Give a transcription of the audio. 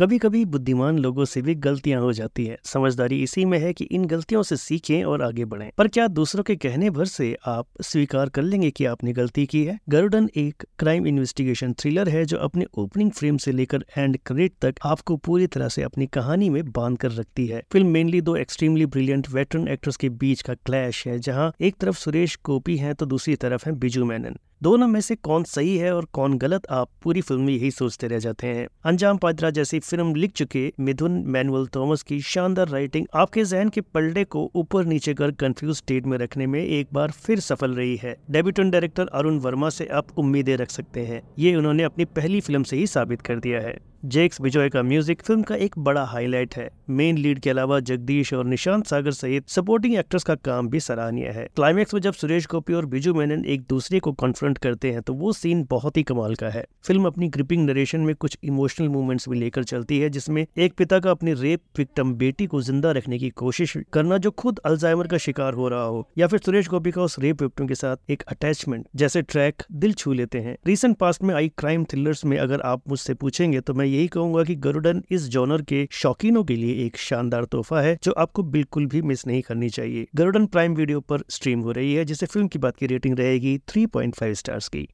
कभी कभी बुद्धिमान लोगों से भी गलतियाँ हो जाती है। समझदारी इसी में है कि इन गलतियों से सीखें और आगे बढ़ें। पर क्या दूसरों के कहने भर से आप स्वीकार कर लेंगे कि आपने गलती की है? गरुडन एक क्राइम इन्वेस्टिगेशन थ्रिलर है जो अपने ओपनिंग फ्रेम से लेकर एंड क्रेडिट तक आपको पूरी तरह से अपनी कहानी में बाँध कर रखती है। फ़िल्म मेनली दो एक्सट्रीमली ब्रिलियंट वेटरन एक्टर्स के बीच का क्लैश है, जहाँ एक तरफ़ सुरेश गोपी है तो दूसरी तरफ़ है बिजू मैनन। दोनों में से कौन सही है और कौन गलत आप पूरी फ़िल्म में यही सोचते रह जाते हैं। अंजाम पात्रा जैसी फ़िल्म लिख चुके मिथुन मैनुअल थॉमस की शानदार राइटिंग आपके जहन के पलड़े को ऊपर नीचे कर कंफ्यूज स्टेट में रखने में एक बार फिर सफल रही है। डेब्यूटन डायरेक्टर अरुण वर्मा से आप उम्मीदें रख सकते हैं। ये उन्होंने अपनी पहली फ़िल्म से ही साबित कर दिया है। जेक्स विजय का म्यूज़िक फ़िल्म का एक बड़ा हाईलाइट है। मेन लीड के अलावा जगदीश और निशांत सागर सहित सपोर्टिंग एक्टर्स का काम भी सराहनीय है। क्लाइमेक्स में जब सुरेश गोपी और बिजू मेनन एक दूसरे को कॉन्फ्रंट करते हैं तो वो सीन बहुत ही कमाल का है। फ़िल्म अपनी ग्रिपिंग नरेशन में कुछ इमोशनल मूवमेंट्स भी लेकर चलती है, जिसमें एक पिता का अपनी रेप विक्टम बेटी को ज़िंदा रखने की कोशिश करना जो खुद अल्जाइमर का शिकार हो रहा हो, या फिर सुरेश गोपी का उस रेप विक्टम के साथ एक अटैचमेंट जैसे ट्रैक दिल छू लेते हैं। रिसेंट पास्ट में आई क्राइम थ्रिलर्स में अगर आप मुझसे पूछेंगे तो मैं यही कहूँगा कि गरुडन इस जॉनर के शौकीनों के लिए एक शानदार तोहफा है, जो आपको बिल्कुल भी मिस नहीं करनी चाहिए। गरुडन प्राइम वीडियो पर स्ट्रीम हो रही है जिसे फ़िल्म की बात की रेटिंग रहेगी 3.5 स्टार्स की।